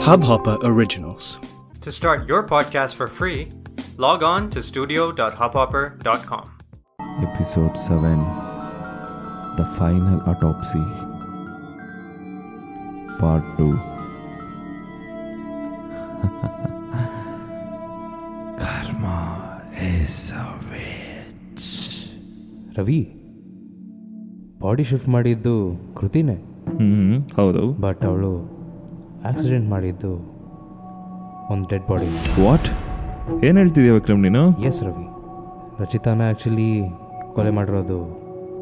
Hubhopper Originals. To start your podcast for free, log on to studio.hubhopper.com. Episode 7 The Final Autopsy Part 2 Karma is a witch. Ravi body shift ಮಾಡಿದ್ದು ಕೃತಿನೇ ಹ್ಮ್ ಹೌದು but ಅವಳು accident ಮಾಡಿದ್ದು ಒಂದು dead body what ಏನು ಹೇಳ್ತಿದ್ಯಾ ವಿಕ್ರಮ್ ನೀನು? S Ravi ರಚಿತಾನ actually ಕೊಲೆ ಮಾಡಿರೋದು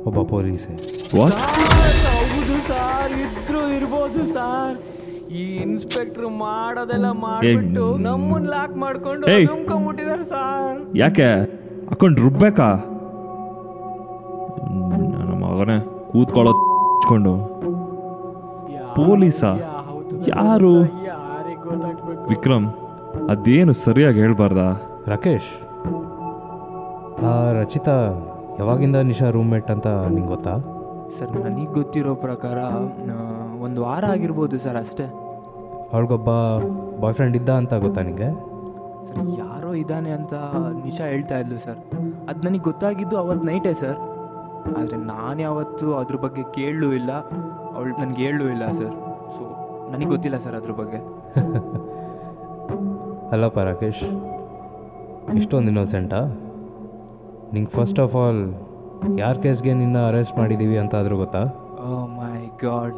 ಒಬ್ಬ ಪೊಲೀಸೇ. ವಾಟ್ ಹೌದು ಸರ್ ಇದ್ರು ಇರ್ಬೋದು ಸರ್ ಈ ಇನ್ಸ್ಪೆಕ್ಟರ್ ಮಾಡೋದೆಲ್ಲ ಮಾಡ್ಬಿಟ್ಟು ನಮ್ಮನ್ನ ಲಾಕ್ ಮಾಡ್ಕೊಂಡು ಏಯ್. ನುಂಕೊಂಡ್ಬಿಟ್ಟಿದಾರೆ ಸರ್ ಯಾಕೆ? ಹಾಕೊಂಡು ರುಬ್ಬೇಕಾ? ಹ್ಮ್, ನನ್ನ ಮಗನೇ ಕೂತ್ಕೊಳ್ಳೋ ಹಚ್ಕೊಂಡು ಪೊಲೀಸಾ? ಯಾರು? ವಿಕ್ರಮ್ ಅದೇನು ಸರಿಯಾಗಿ ಹೇಳ್ಬಾರ್ದಾ? ರಾಕೇಶ್ ಆ ರಚಿತಾ ಯಾವಾಗಿಂದ ನಿಶಾ ರೂಮ್ಮೇಟ್ ಅಂತ ನಿಂಗೆ ಗೊತ್ತಾ? ಸರ್ ನನಗೆ ಗೊತ್ತಿರೋ ಪ್ರಕಾರ ಒಂದು ವಾರ ಆಗಿರ್ಬೋದು ಸರ್ ಅಷ್ಟೇ. ಅವ್ಳಿಗೊಬ್ಬ ಬಾಯ್ ಫ್ರೆಂಡ್ ಇದ್ದ ಅಂತ ಗೊತ್ತಾ ನಿಂಗೆ? ಸರ್ ಯಾರೋ ಇದ್ದಾನೆ ಅಂತ ನಿಶಾ ಹೇಳ್ತಾ ಇದ್ಲು ಸರ್. ಅದು ನನಗೆ ಗೊತ್ತಾಗಿದ್ದು ಅವತ್ತು ನೈಟೇ ಸರ್. ಆದರೆ ನಾನು ಯಾವತ್ತು ಅದ್ರ ಬಗ್ಗೆ ಕೇಳಲೂ ಇಲ್ಲ ಅವಳು ನನಗೆ ಹೇಳಲೂ ಇಲ್ಲ ಸರ್. ಸೊ ನನಗೆ ಗೊತ್ತಿಲ್ಲ ಸರ್ ಅದ್ರ ಬಗ್ಗೆ. ಅಲ್ಲಪ್ಪ ರಾಕೇಶ್ ಇಷ್ಟೊಂದು ಇನ್ನೋಸೆಂಟಾ ನಿಂಗೆ ಫಸ್ಟ್ ಆಫ್ ಆಲ್ ಯಾರ ಕೇಸ್ಗೆ ನಿನ್ನ ಅರೆಸ್ಟ್ ಮಾಡಿದ್ದೀವಿ ಅಂತ ಆದರೂ ಗೊತ್ತಾ? ಓ ಮೈ ಗಾಡ್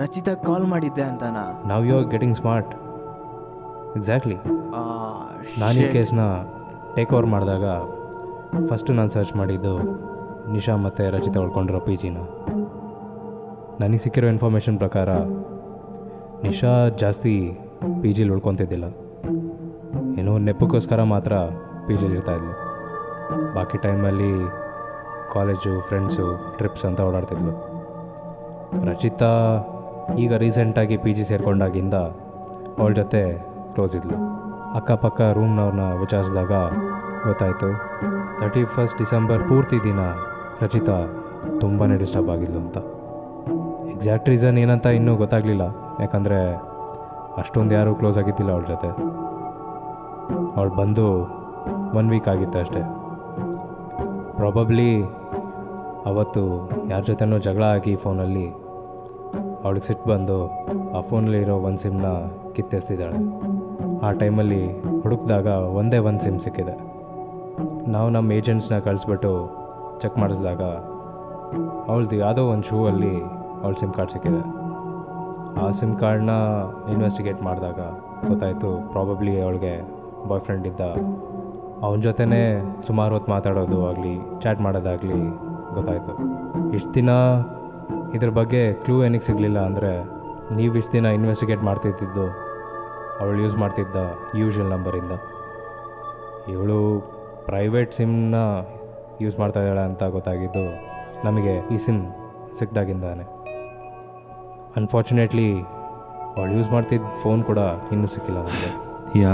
ರಚಿತಾ ಕಾಲ್ ಮಾಡಿದ್ದೆ ಅಂತನಾ? ನಾವು you are getting smart exactly ನಾನು ಈ ಕೇಸ್ನ ಟೇಕ್ ಓವರ್ ಮಾಡಿದಾಗ ಫಸ್ಟು ನಾನು ಸರ್ಚ್ ಮಾಡಿದ್ದು ನಿಶಾ ಮತ್ತು ರಚಿತ ಉಳ್ಕೊಂಡಿರೋ ಪಿ ಜಿನ ನನಗೆ ಸಿಕ್ಕಿರೋ ಇನ್ಫಾರ್ಮೇಷನ್ ಪ್ರಕಾರ ನಿಶಾ ಜಾಸ್ತಿ ಪಿ ಜಿಲಿ ಉಳ್ಕೊತಿದ್ದಿಲ್ಲ. ಏನೋ ನೆಪಕ್ಕೋಸ್ಕರ ಮಾತ್ರ ಪಿ ಜಿಲಿ ಇರ್ತಾಯಿದ್ಲು ಬಾಕಿ ಟೈಮಲ್ಲಿ ಕಾಲೇಜು, ಫ್ರೆಂಡ್ಸು, ಟ್ರಿಪ್ಸ್ ಅಂತ ಓಡಾಡ್ತಿದ್ಲು. ರಚಿತಾ ಈಗ ರೀಸೆಂಟಾಗಿ ಪಿ ಜಿ ಸೇರ್ಕೊಂಡಾಗಿಂದ ಅವಳ ಜೊತೆ ಕ್ಲೋಸ್ ಇದ್ಲು. ಅಕ್ಕಪಕ್ಕ ರೂಮ್ನವ್ರನ್ನ ವಿಚಾರಿಸಿದಾಗ ಗೊತ್ತಾಯಿತು ತರ್ಟಿ ಫಸ್ಟ್ ಡಿಸೆಂಬರ್ ಪೂರ್ತಿ ದಿನ ರಚಿತಾ ತುಂಬಾ ಡಿಸ್ಟರ್ಬ್ ಆಗಿದ್ಲು ಅಂತ. ಎಕ್ಸಾಕ್ಟ್ ರೀಸನ್ ಏನಂತ ಇನ್ನೂ ಗೊತ್ತಾಗಲಿಲ್ಲ. ಯಾಕಂದರೆ ಅಷ್ಟೊಂದು ಯಾರೂ ಕ್ಲೋಸ್ ಆಗಿದ್ದಿಲ್ಲ ಅವಳ ಜೊತೆ. ಅವಳು ಬಂದು ಒನ್ ವೀಕ್ ಆಗಿತ್ತು ಅಷ್ಟೇ. ಪ್ರಾಬಬ್ಲಿ ಅವತ್ತು ಯಾರ ಜೊತೆನೂ ಜಗಳ ಆಗಿ ಫೋನಲ್ಲಿ ಅವಳಿಗೆ ಸಿಟ್ಟು ಬಂದು ಆ ಫೋನಲ್ಲಿರೋ ಒಂದು ಸಿಮ್ನ ಕಿತ್ತೆಸ್ತಿದ್ದಾಳೆ. ಆ ಟೈಮಲ್ಲಿ ಹುಡುಕಿದಾಗ ಒಂದೇ ಒಂದು ಸಿಮ್ ಸಿಕ್ಕಿದೆ. ನಾವು ನಮ್ಮ ಏಜೆಂಟ್ಸ್ನ ಕಳಿಸ್ಬಿಟ್ಟು ಚೆಕ್ ಮಾಡಿಸಿದಾಗ ಅವಳದು ಯಾವುದೋ ಒಂದು ಶೂ ಅಲ್ಲಿ ಅವಳ ಸಿಮ್ ಕಾರ್ಡ್ ಸಿಕ್ಕಿದೆ. ಆ ಸಿಮ್ ಕಾರ್ಡ್ನ ಇನ್ವೆಸ್ಟಿಗೇಟ್ ಮಾಡಿದಾಗ ಗೊತ್ತಾಯಿತು ಪ್ರಾಬಬ್ಲಿ ಅವಳಿಗೆ ಬಾಯ್ ಫ್ರೆಂಡ್ ಇದ್ದ. ಅವನ ಜೊತೆನೇ ಸುಮಾರು ಹೊತ್ತು ಮಾತಾಡೋದು ಆಗಲಿ ಚಾಟ್ ಮಾಡೋದಾಗಲಿ ಗೊತ್ತಾಯಿತು. ಇಷ್ಟು ದಿನ ಇದ್ರ ಬಗ್ಗೆ ಕ್ಲೂ ಏನಕ್ಕೆ ಸಿಗಲಿಲ್ಲ ಅಂದರೆ ನೀವು ಇಷ್ಟು ದಿನ ಇನ್ವೆಸ್ಟಿಗೇಟ್ ಮಾಡ್ತಿದ್ದಿದ್ದು ಅವಳು ಯೂಸ್ ಮಾಡ್ತಿದ್ದ ಯೂಶ್ವಲ್ ನಂಬರಿಂದ ಇವಳು ಪ್ರೈವೇಟ್ ಸಿಮ್ನ ಯೂಸ್ ಮಾಡ್ತಾ ಇದ್ದಾಳೆ ಅಂತ ಗೊತ್ತಾಗಿದ್ದು ನಮಗೆ ಈ ಸಿಮ್ ಸಿಕ್ಕಿದಾಗಿಂದಾನೆ ಅನ್ಫಾರ್ಚುನೇಟ್ಲಿ ಅವಳು ಯೂಸ್ ಮಾಡ್ತಿದ್ದ ಫೋನ್ ಕೂಡ ಇನ್ನೂ ಸಿಕ್ಕಿಲ್ಲ ನನಗೆ. ಯಾ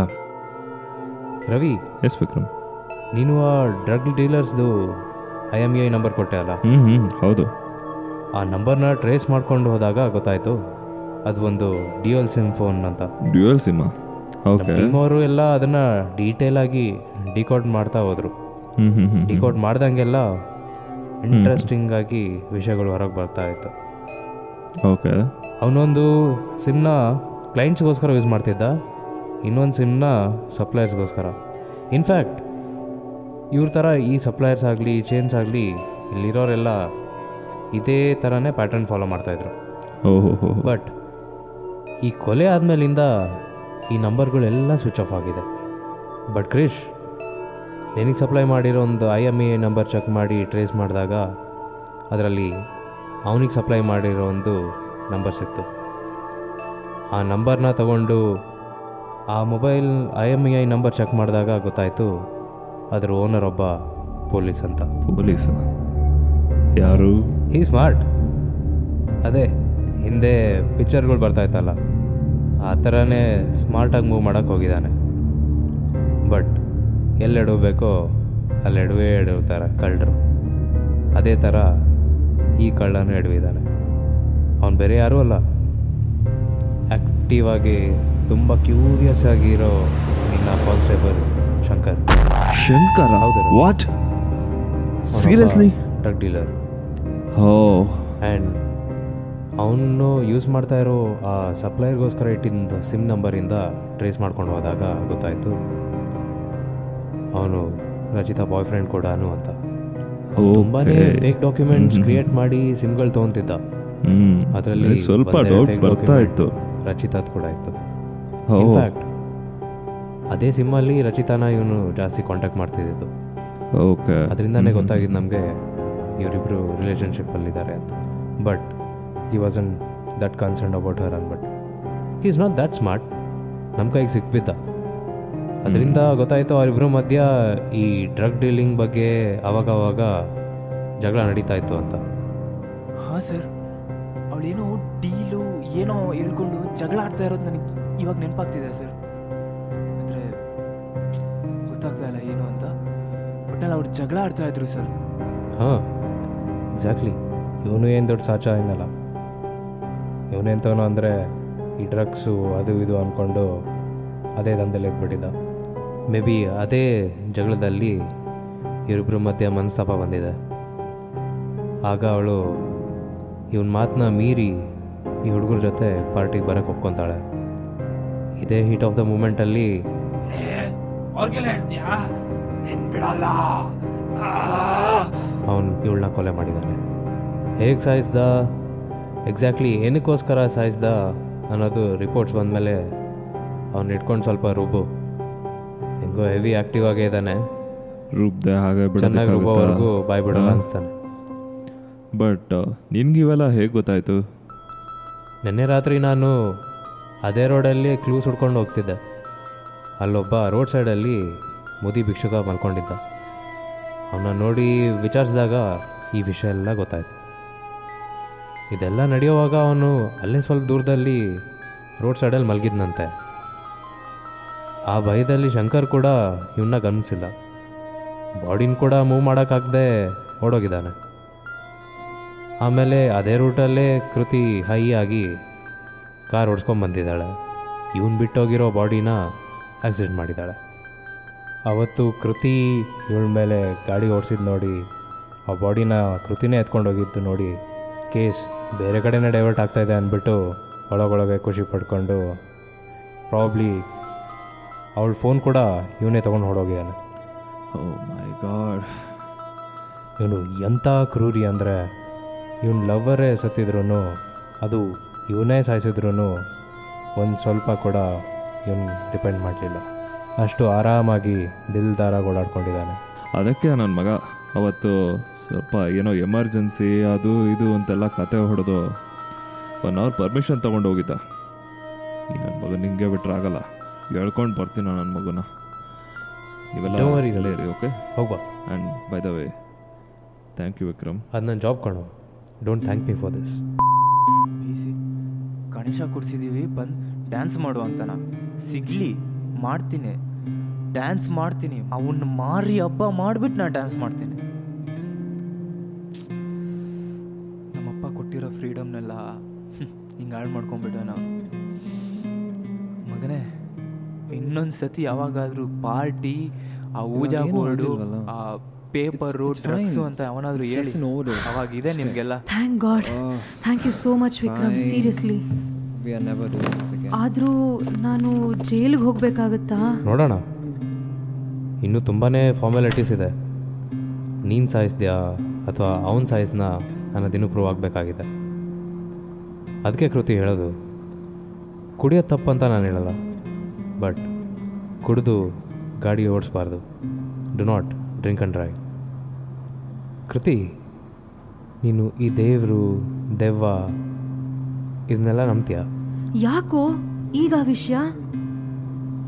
ರವಿ? ಎಸ್ ವಿಕ್ರಮ್ ನೀನು ಆ ಡ್ರಗ್ ಡೀಲರ್ಸ್ದು ಐ ಎಂ ಐ ನಂಬರ್ ಕೊಟ್ಟೆ ಅಲ್ಲ? ಹ್ಞೂ ಹ್ಞೂ ಹೌದು. ಆ ನಂಬರ್ನ ಟ್ರೇಸ್ ಮಾಡ್ಕೊಂಡು ಹೋದಾಗ ಗೊತ್ತಾಯಿತು. ಅದು ಒಂದು ಡ್ಯೂಯಲ್ ಸಿಮ್ ಫೋನ್ ಅಂತ. ಡ್ಯೂಯಲ್ ಸಿಮ್ ಅವರು ಎಲ್ಲ ಅದನ್ನು ಡೀಟೇಲ್ ಆಗಿ ಡಿಕೋಡ್ ಮಾಡ್ತಾ ಹೋದರು. ಹ್ಞೂ ಹ್ಞೂ ಹ್ಞೂ ಡಿಕೋಡ್ ಮಾಡ್ದಂಗೆಲ್ಲ ಇಂಟ್ರೆಸ್ಟಿಂಗ್ ಆಗಿ ವಿಷಯಗಳು ಹೊರಗೆ ಬರ್ತಾ ಇತ್ತು. ಓಕೆ. ಅವನೊಂದು ಸಿಮ್ನ ಕ್ಲೈಂಟ್ಸ್ಗೋಸ್ಕರ ಯೂಸ್ ಮಾಡ್ತಿದ್ದ. ಇನ್ನೊಂದು ಸಿಮ್ನ ಸಪ್ಲೈಯರ್ಸ್ಗೋಸ್ಕರ ಇನ್ಫ್ಯಾಕ್ಟ್ ಇವ್ರ ಥರ ಈ ಸಪ್ಲೈಯರ್ಸ್ ಆಗಲಿ ಚೇನ್ಸ್ ಆಗಲಿ ಇಲ್ಲಿರೋರೆಲ್ಲ ಇದೇ ಥರನೇ ಪ್ಯಾಟರ್ನ್ ಫಾಲೋ ಮಾಡ್ತಾಯಿದ್ರು ಓಹೋ ಬಟ್ ಈ ಕೊಲೆ ಆದಮೇಲಿಂದ ಈ ನಂಬರ್ಗಳೆಲ್ಲ ಸ್ವಿಚ್ ಆಫ್ ಆಗಿದೆ. ಬಟ್ ಕ್ರಿಶ್ ನಿನಗೆ ಸಪ್ಲೈ ಮಾಡಿರೋ ಒಂದು I M E number check ಮಾಡಿ ಟ್ರೇಸ್ ಮಾಡಿದಾಗ ಅದರಲ್ಲಿ ಅವನಿಗೆ ಸಪ್ಲೈ ಮಾಡಿರೋ ಒಂದು ನಂಬರ್ ಸಿಕ್ತು. ಆ ನಂಬರ್ನ ತಗೊಂಡು ಆ mobile I M E I number check ಮಾಡಿದಾಗ ಗೊತ್ತಾಯಿತು ಅದರ ಓನರ್ ಒಬ್ಬ ಪೊಲೀಸ್ ಅಂತ. ಪೊಲೀಸ್? ಯಾರು? ಈ ಸ್ಮಾರ್ಟ್ ಅದೇ ಹಿಂದೆ ಪಿಕ್ಚರ್ಗಳು ಬರ್ತಾ ಇತ್ತಲ್ಲ ಆ ಥರನೇ ಸ್ಮಾರ್ಟಾಗಿ ಮೂವ್ ಮಾಡೋಕ್ಕೆ ಹೋಗಿದ್ದಾನೆ. ಬಟ್ ಎಲ್ಲಿ ಎಡಬೇಕೋ ಅಲ್ಲಿ ಎಡವೇ ಎಡವ್ತಾರೆ ಕಳ್ಳರು. ಅದೇ ಥರ ಈ ಕಳ್ಳನೂ ಎಡವಿದ್ದಾನೆ ಅವನು ಬೇರೆ ಯಾರೂ ಅಲ್ಲ. ಆಕ್ಟಿವ್ ಆ್ಯಕ್ಟಿವ್ ಆಗಿ ತುಂಬ ಕ್ಯೂರಿಯಸ್ ಆಗಿರೋ ನಿನ್ನ ಕಾನ್ಸ್ಟೇಬಲ್ ಶಂಕರ್. ಶಂಕರ್? ಹೌದು. ವಾಟ್ ಸೀರಿಯಸ್ಲಿ ಡ್ರಗ್ ಡೀಲರ್ ಹೋ. ಆ್ಯಂಡ್ ಅವನು ಯೂಸ್ ಮಾಡ್ತಾ ಇರೋ ಆ ಸಪ್ಲೈರ್ಗೋಸ್ಕರ ಇಟ್ಟಿದ್ದ ಸಿಮ್ ನಂಬರಿಂದ ಟ್ರೇಸ್ ಮಾಡ್ಕೊಂಡು ಹೋದಾಗ ಗೊತ್ತಾಯಿತು. ಅವನು ರಚಿತಾ ಬಾಯ್ ಫ್ರೆಂಡ್ ಕೂಡ ಅಂತ. ತುಂಬಾ ಫೇಕ್ ಡಾಕ್ಯುಮೆಂಟ್ಸ್ ಕ್ರಿಯೇಟ್ ಮಾಡಿ ಸಿಮ್ಗಳು ತೊಗೊಂತಿದ್ದ. ಅದರಲ್ಲಿ ಸ್ವಲ್ಪ ಡೌಟ್ ಬರ್ತಾ ಇತ್ತು. ರಚಿತಾದ್ ಕೂಡ ಇತ್ತು. ಇನ್ಫ್ಯಾಕ್ಟ್ ಅದೇ ಸಿಮ್ಮಲ್ಲಿ ರಚಿತಾನ ಇವನು ಜಾಸ್ತಿ ಕಾಂಟ್ಯಾಕ್ಟ್ ಮಾಡ್ತಿದ್ದು ಓಕೆ. ಅದರಿಂದನೇ ಗೊತ್ತಾಗಿದ್ದು ನಮಗೆ ಇವರಿಬ್ಬರು ರಿಲೇಷನ್ಶಿಪ್ಪಲ್ಲಿದ್ದಾರೆ ಅಂತ ಬಟ್ ಈ and that concern about her and but he is not that smart ನಮ್ಮ ಕೈಗೆ ಸಿಕ್ಬಿದ್ದ. ಅದರಿಂದ ಗೊತ್ತಾಯಿತು ಅವರಿಬ್ಬರ ಮಧ್ಯ ಈ ಡ್ರಗ್ ಡೀಲಿಂಗ್ ಬಗ್ಗೆ ಅವಾಗ ಅವಾಗ ಜಗಳ ನಡೀತಾ ಇತ್ತು ಅಂತ. ಹಾಂ ಸರ್ ಅವಳೇನೋ ಡೀಲು ಏನೋ ಹೇಳ್ಕೊಂಡು ಜಗಳ ಆಡ್ತಾ ಇರೋದು ನನಗೆ ಇವಾಗ ನೆನಪಾಗ್ತಿದೆ ಸರ್. ಅಂದರೆ ಗೊತ್ತಾಗ್ತಾ ಇಲ್ಲ ಏನು ಅಂತ. ಒಟ್ಟಲ್ಲಿ ಅವ್ರು ಜಗಳ ಆಡ್ತಾ ಇದ್ರು ಸರ್. ಹಾಂ ಎಕ್ಸಾಕ್ಟ್ಲಿ ಇವನು ಏನು ದೊಡ್ಡ ಸಾಚ ಏನಲ್ಲ ಇವನೆಂತವನು ಅಂದರೆ ಈ ಡ್ರಗ್ಸು ಅದು ಇದು ಅಂದ್ಕೊಂಡು ಅದೇ ದಂಧೆಲಿ ಎದ್ಬಿಟ್ಟಿದ್ದ ಮೇ ಬಿ ಅದೇ ಜಗಳದಲ್ಲಿ ಇವರಿಬ್ಬರ ಮಧ್ಯೆ ಮನಸ್ತಾಪ ಬಂದಿದೆ. ಆಗ ಅವಳು ಇವನ ಮಾತನ್ನ ಮೀರಿ ಈ ಹುಡುಗರ ಜೊತೆ ಪಾರ್ಟಿಗೆ ಬರೋಕ್ಕೆ ಒಪ್ಕೊತಾಳೆ. ಇದೇ ಹೀಟ್ ಆಫ್ ದ ಮೂಮೆಂಟಲ್ಲಿ ಅವನು ಇವಳನ್ನ ಕೊಲೆ ಮಾಡಿದ್ದಾನೆ ಹೇಗೆ ಸಾಯಿಸ್ದ? ಎಕ್ಸಾಕ್ಟ್ಲಿ ಏನಕ್ಕೋಸ್ಕರ ಸಾಯಿಸ್ದ ಅನ್ನೋದು ರಿಪೋರ್ಟ್ಸ್ ಬಂದಮೇಲೆ ಅವ್ನು ಇಟ್ಕೊಂಡು ಸ್ವಲ್ಪ ರುಬ್ಬು. ಹೆಂಗೋ ಹೆವಿ ಆಕ್ಟಿವ್ ಆಗೇ ಇದ್ದಾನೆ. ರುಬ್ದೆ ಹಾಗೆ ಚೆನ್ನಾಗಿ ರುಬ್ಬೋವರೆಗೂ ಬಾಯ್ ಬಿಡೋಲ್ಲ ಅನಿಸ್ತಾನೆ. ಬಟ್ ನಿನ್ಗೆ ಇವೆಲ್ಲ ಹೇಗೆ ಗೊತ್ತಾಯ್ತು? ನಿನ್ನೆ ರಾತ್ರಿ ನಾನು ಅದೇ ರೋಡಲ್ಲಿ ಕ್ಲೂಸ್ ಹುಡ್ಕೊಂಡು ಹೋಗ್ತಿದ್ದೆ. ಅಲ್ಲೊಬ್ಬ ರೋಡ್ ಸೈಡಲ್ಲಿ ಮುದಿ ಭಿಕ್ಷುಕ ಮಲ್ಕೊಂಡಿದ್ದ. ಅವನ್ನ ನೋಡಿ ವಿಚಾರಿಸಿದಾಗ ಈ ವಿಷಯ ಎಲ್ಲ ಗೊತ್ತಾಯ್ತು. ಇದೆಲ್ಲ ನಡೆಯುವಾಗ ಅವನು ಅಲ್ಲೇ ಸ್ವಲ್ಪ ದೂರದಲ್ಲಿ ರೋಡ್ ಸೈಡಲ್ಲಿ ಮಲಗಿದ್ನಂತೆ. ಆ ಭಯದಲ್ಲಿ ಶಂಕರ್ ಕೂಡ ಇವನ್ನ ಗಮನಿಸಿಲ್ಲ. ಬಾಡಿನ ಕೂಡ ಮೂವ್ ಮಾಡೋಕ್ಕಾಗದೆ ಓಡೋಗಿದ್ದಾನೆ. ಆಮೇಲೆ ಅದೇ ರೂಟಲ್ಲೇ ಕೃತಿ ಹೈ ಆಗಿ ಕಾರ್ ಓಡಿಸ್ಕೊಂಡು ಬಂದಿದ್ದಾಳೆ. ಇವನ್ ಬಿಟ್ಟೋಗಿರೋ ಬಾಡಿನ ಆಕ್ಸಿಡೆಂಟ್ ಮಾಡಿದ್ದಾಳೆ. ಅವತ್ತು ಕೃತಿ ಇವಳ ಮೇಲೆ ಗಾಡಿ ಓಡಿಸಿದ್ದು ನೋಡಿ, ಆ ಬಾಡಿನ ಕೃತಿನೇ ಎತ್ಕೊಂಡು ಹೋಗಿದ್ದು ನೋಡಿ ಕೇಸ್ ಬೇರೆ ಕಡೆನೇ ಡೈವರ್ಟ್ ಆಗ್ತಾಯಿದೆ ಅಂದ್ಬಿಟ್ಟು ಒಳಗೊಳಗೆ ಖುಷಿ ಪಡ್ಕೊಂಡು ಪ್ರಾಬ್ಲಿ ಅವಳ ಫೋನ್ ಕೂಡ ಇವನೇ ತೊಗೊಂಡು ಹೊಡೋಗಿದ್ದಾನೆ. ಓ ಮೈ ಗಾಡ್ ಇವನು ಎಂಥ ಕ್ರೂರಿ ಅಂದರೆ ಇವನು ಲವ್ವರೇ ಸತ್ತಿದ್ರು ಅದು ಇವನೇ ಸಾಯಿಸಿದ್ರು ಒಂದು ಸ್ವಲ್ಪ ಕೂಡ ಇವನು ಡಿಪೆಂಡ್ ಮಾಡಲಿಲ್ಲ. ಅಷ್ಟು ಆರಾಮಾಗಿ ದಿಲ್ದಾರಾಗಿ ಓಡಾಡ್ಕೊಂಡಿದ್ದಾನೆ. ಅದಕ್ಕೆ ನನ್ನ ಮಗ ಅವತ್ತು ಸ್ವಲ್ಪ ಏನೋ ಎಮರ್ಜೆನ್ಸಿ ಅದು ಇದು ಅಂತೆಲ್ಲ ಕತೆ ಹೊಡೆದು ಒನ್ ಅವರ್ ಪರ್ಮಿಷನ್ ತೊಗೊಂಡು ಹೋಗಿದ್ದ. ಈ ನನ್ನ ಮಗ ನಿಂಗೆ ಬಿಟ್ರೆ ಆಗಲ್ಲ. ಹೇಳ್ಕೊಂಡು ಬರ್ತೀನಿ ನನ್ನ ಮಗುನ. ಇವೆಲ್ಲ ಓಕೆ ಹೋಗ್ಬಾ. And by the way thank you Vikram ಅದು ನನ್ನ ಜಾಬ್ ಕಣೋ. Don't thank me for this C Ganesha ಕೊಡ್ಸಿದ್ದೀವಿ ಬಂದು ಡ್ಯಾನ್ಸ್ ಮಾಡು ಅಂತನ. ಸಿಗ್ಲಿ ಮಾಡ್ತೀನಿ. ಡ್ಯಾನ್ಸ್ ಮಾಡ್ತೀನಿ. ಅವನ್ನ ಮಾರಿ ಹಬ್ಬ ಮಾಡಿಬಿಟ್ಟು ನಾನು ಡ್ಯಾನ್ಸ್ ಮಾಡ್ತೀನಿ. ನಮ್ಮಪ್ಪ ಕೊಟ್ಟಿರೋ ಫ್ರೀಡಮ್ನೆಲ್ಲ ಹಿಂಗೆ ಹಾಳು ಮಾಡ್ಕೊಂಬಿಟ್ಟೆ ನಾವು ಮಗನೇ ಇನ್ನೊಂದು ಸತಿ ಯಾವಾಗಾದರೂ ಪಾರ್ಟಿ ಆ ಊಜಾ ಬೋರ್ಡು? ಆ ಪೇಪರು ಡ್ರಗ್ಸು ಅಂತ ಅವನಾದರೂ ಹೇಳಿ. ಅವಾಗ ಇದೆ ನಿಮಗೆಲ್ಲ? Thank God thank you so much Vikram seriously we are never doing this again. ಆದರೂ ನಾನು ಜೈಲಿಗೆ ಹೋಗಬೇಕಾಗುತ್ತಾ? ನೋಡೋಣ. ಇನ್ನೂ ತುಂಬಾ ಫಾರ್ಮಾಲಿಟೀಸ್ ಇದೆ. ನೀನು ಸಾಯಿಸ್ದ್ಯಾ ಅಥವಾ ಅವನು ಸಾಯಿಸ್ನ ಅನ್ನೋದಿನ್ನೂ ಪ್ರೂವ್ ಆಗಬೇಕಾಗಿದೆ. ಅದಕ್ಕೆ ಕೃತಿ ಹೇಳೋದು ಕುಡಿಯೋ ತಪ್ಪಂತ ನಾನು ಹೇಳಲ್ಲ. ಬಟ್ ಕುಡಿದು ಗಾಡಿ ಓಡಿಸ್ಬಾರ್ದು. Do not drink and drive Kriti ನೀನು ಈ ದೇವರು ದೆವ್ವ ಇದನ್ನೆಲ್ಲ ನಂಬ್ತೀಯ? ಯಾಕೋ ಈಗ ವಿಷಯ?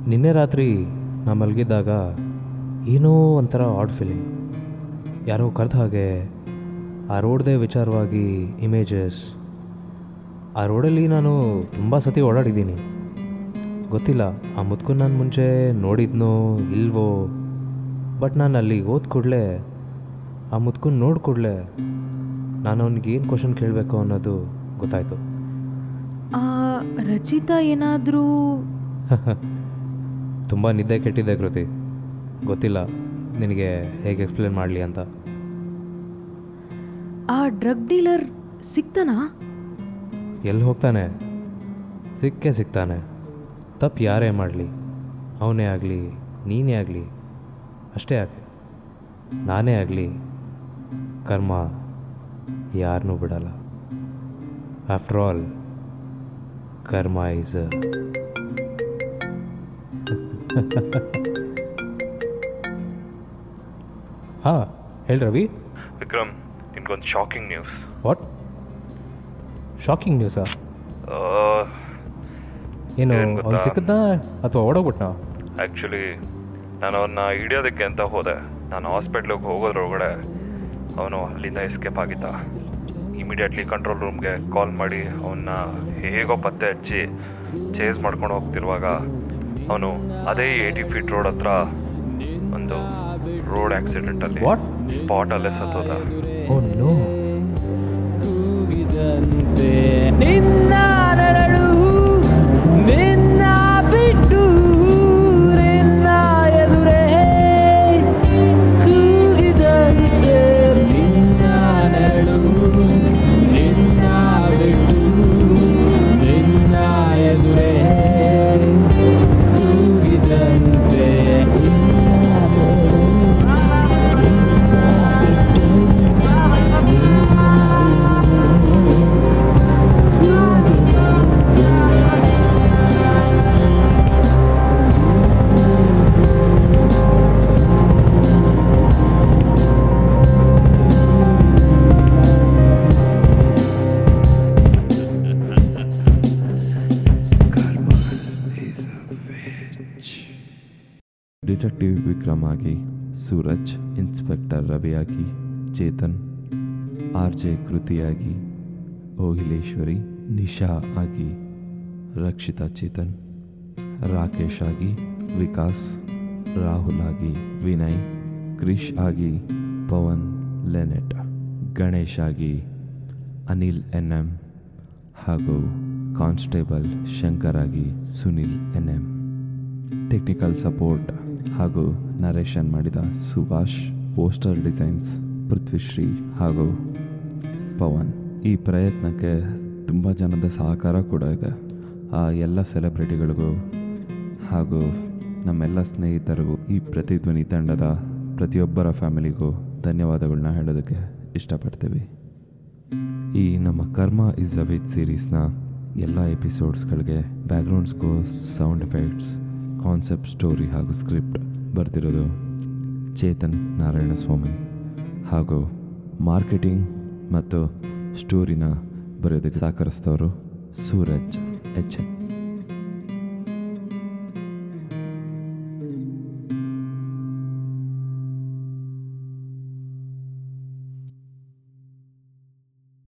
ನಿನ್ನೆ ರಾತ್ರಿ ನಾ ಮಲಗಿದ್ದಾಗ ಏನೋ ಒಂಥರ ಆಡ್ ಫೀಲಿಂಗ್ ಯಾರೋ ಕರೆದ ಹಾಗೆ ಆ ರೋಡ್ದೇ ವಿಚಾರವಾಗಿ ಇಮೇಜಸ್ ಆ ರೋಡಲ್ಲಿ ನಾನು ತುಂಬ ಸತಿ ಓಡಾಡಿದ್ದೀನಿ. ಗೊತ್ತಿಲ್ಲ. ಆ ಮುದ್ಕು ನಾನು ಮುಂಚೆ ನೋಡಿದ್ನೋ ಇಲ್ವೋ? ಬಟ್ ನಾನು ಅಲ್ಲಿ ಹೋದ ಕೂಡಲೇ ಆ ಮುದ್ಕು ನೋಡಿ ಕೂಡಲೇ ನಾನು ಅವ್ನಿಗೆ ಏನು ಕ್ವಶನ್ ಕೇಳಬೇಕು ಅನ್ನೋದು ಗೊತ್ತಾಯಿತು. ಆ, ರಚಿತಾ ಏನಾದರೂ? ತುಂಬ ನಿದ್ದೆ ಕೆಟ್ಟಿದ್ದೆ ಕೃತಿ. ಗೊತ್ತಿಲ್ಲ ನಿನಗೆ ಹೇಗೆ ಎಕ್ಸ್ಪ್ಲೇನ್ ಮಾಡಲಿ ಅಂತ. ಆ ಡ್ರಗ್ ಡೀಲರ್ ಸಿಗ್ತಾನಾ ಎಲ್ಲಿ ಹೋಗ್ತಾನೆ? ಸಿಕ್ಕೇ ಸಿಗ್ತಾನೆ ತಪ್ಪು ಯಾರೇ ಮಾಡಲಿ ಅವನೇ ಆಗಲಿ ನೀನೇ ಆಗಲಿ ಅಷ್ಟೇ ಯಾಕೆ ನಾನೇ ಆಗಲಿ ಕರ್ಮ ಯಾರನ್ನೂ ಬಿಡಲ್ಲ. ಆಫ್ಟರ್ ಆಲ್ ಕರ್ಮ ಈಸ್ ಹಾಂ ಹೇಳಿ ರವಿ. ವಿಕ್ರಮ್ ನಿನ್ಗೊಂದು ಶಾಕಿಂಗ್ ನ್ಯೂಸ್ ವಾಟ್ ಶಾಕಿಂಗ್ ನ್ಯೂಸಾ ಏನು? ಅವ್ನು ಸಿಕ್ಕದ್ನ ಅಥವಾ ಓಡೋಗ್ಬಿಟ್ನಾ? ಆ್ಯಕ್ಚುಲಿ ನಾನು ಅವನ್ನ ಹಿಡಿಯೋದಕ್ಕೆ ಅಂತ ಹೋದೆ. ನಾನು ಹಾಸ್ಪಿಟ್ಲಿಗೆ ಹೋಗೋದ್ರೊಳಗಡೆ ಅವನು ಅಲ್ಲಿಂದ ಎಸ್ಕೇಪ್ ಆಗಿದ್ದ. ಇಮಿಡಿಯೇಟ್ಲಿ ಕಂಟ್ರೋಲ್ ರೂಮ್ಗೆ ಕಾಲ್ ಮಾಡಿ ಅವನ್ನ ಹೇಗೋ ಪತ್ತೆ ಹಚ್ಚಿ ಚೇಸ್ ಮಾಡ್ಕೊಂಡು ಹೋಗ್ತಿರುವಾಗ ಅವನು ಅದೇ ಏಯ್ಟಿ ಫೀಟ್ ರೋಡ್ ಹತ್ರ ಒಂದು ರೋಡ್ ಆಕ್ಸಿಡೆಂಟಲ್ಲಿ ಸ್ಪಾಟ್ ಅಲ್ಲೇ ಸತ್ತೋದ ನಿನ್ನ ಇನ್ಸ್ಪೆಕ್ಟರ್ ರವಿಯಾಗಿ, ಚೇತನ್, ಆರ್ ಜೆ ಕೃತಿಯಾಗಿ, ಓಹಿಲೇಶ್ವರಿ, ನಿಶಾ ಆಗಿ, ರಕ್ಷಿತಾ ಚೇತನ್, ರಾಕೇಶ್ ಆಗಿ, ವಿಕಾಸ್, ರಾಹುಲ್ ಆಗಿ, ವಿನಯ್, ಕ್ರಿಶ್ ಆಗಿ, ಪವನ್, ಲೆನೆಟ್, ಗಣೇಶ್ ಆಗಿ, ಅನಿಲ್ ಎನ್ ಎಂ ಹಾಗೂ ಕಾನ್ಸ್ಟೇಬಲ್ ಶಂಕರ್ ಆಗಿ, Sunil N M technical support ಹಾಗೂ ನರೇಷನ್ ಮಾಡಿದ ಸುಭಾಷ್. ಪೋಸ್ಟರ್ ಡಿಸೈನ್ಸ್ ಪೃಥ್ವಿಶ್ರೀ ಹಾಗೂ ಪವನ್ ಈ ಪ್ರಯತ್ನಕ್ಕೆ ತುಂಬ ಜನದ ಸಹಕಾರ ಕೂಡ ಇದೆ. ಆ ಎಲ್ಲ ಸೆಲೆಬ್ರಿಟಿಗಳಿಗೂ ಹಾಗೂ ನಮ್ಮೆಲ್ಲ ಸ್ನೇಹಿತರಿಗೂ ಈ ಪ್ರತಿಧ್ವನಿ ತಂಡದ ಪ್ರತಿಯೊಬ್ಬರ ಫ್ಯಾಮಿಲಿಗೂ ಧನ್ಯವಾದಗಳನ್ನ ಹೇಳೋದಕ್ಕೆ ಇಷ್ಟಪಡ್ತೀವಿ. ಈ ನಮ್ಮ ಕರ್ಮ ಇಸ್ ಅ ವಿತ್ ಸೀರೀಸ್ನ ಎಲ್ಲ ಎಪಿಸೋಡ್ಸ್ಗಳಿಗೆ background score sound effects concept story ಹಾಗೂ ಸ್ಕ್ರಿಪ್ಟ್ ಬರೆದಿರೋದು ಚೇತನ್ ನಾರಾಯಣಸ್ವಾಮಿ ಹಾಗೂ ಮಾರ್ಕೆಟಿಂಗ್ ಮತ್ತು ಸ್ಟೋರಿನ ಬರೆಯೋದಕ್ಕೆ ಸಹಕರಿಸ್ತವರು ಸೂರಜ್ ಎಚ್ ಎನ್.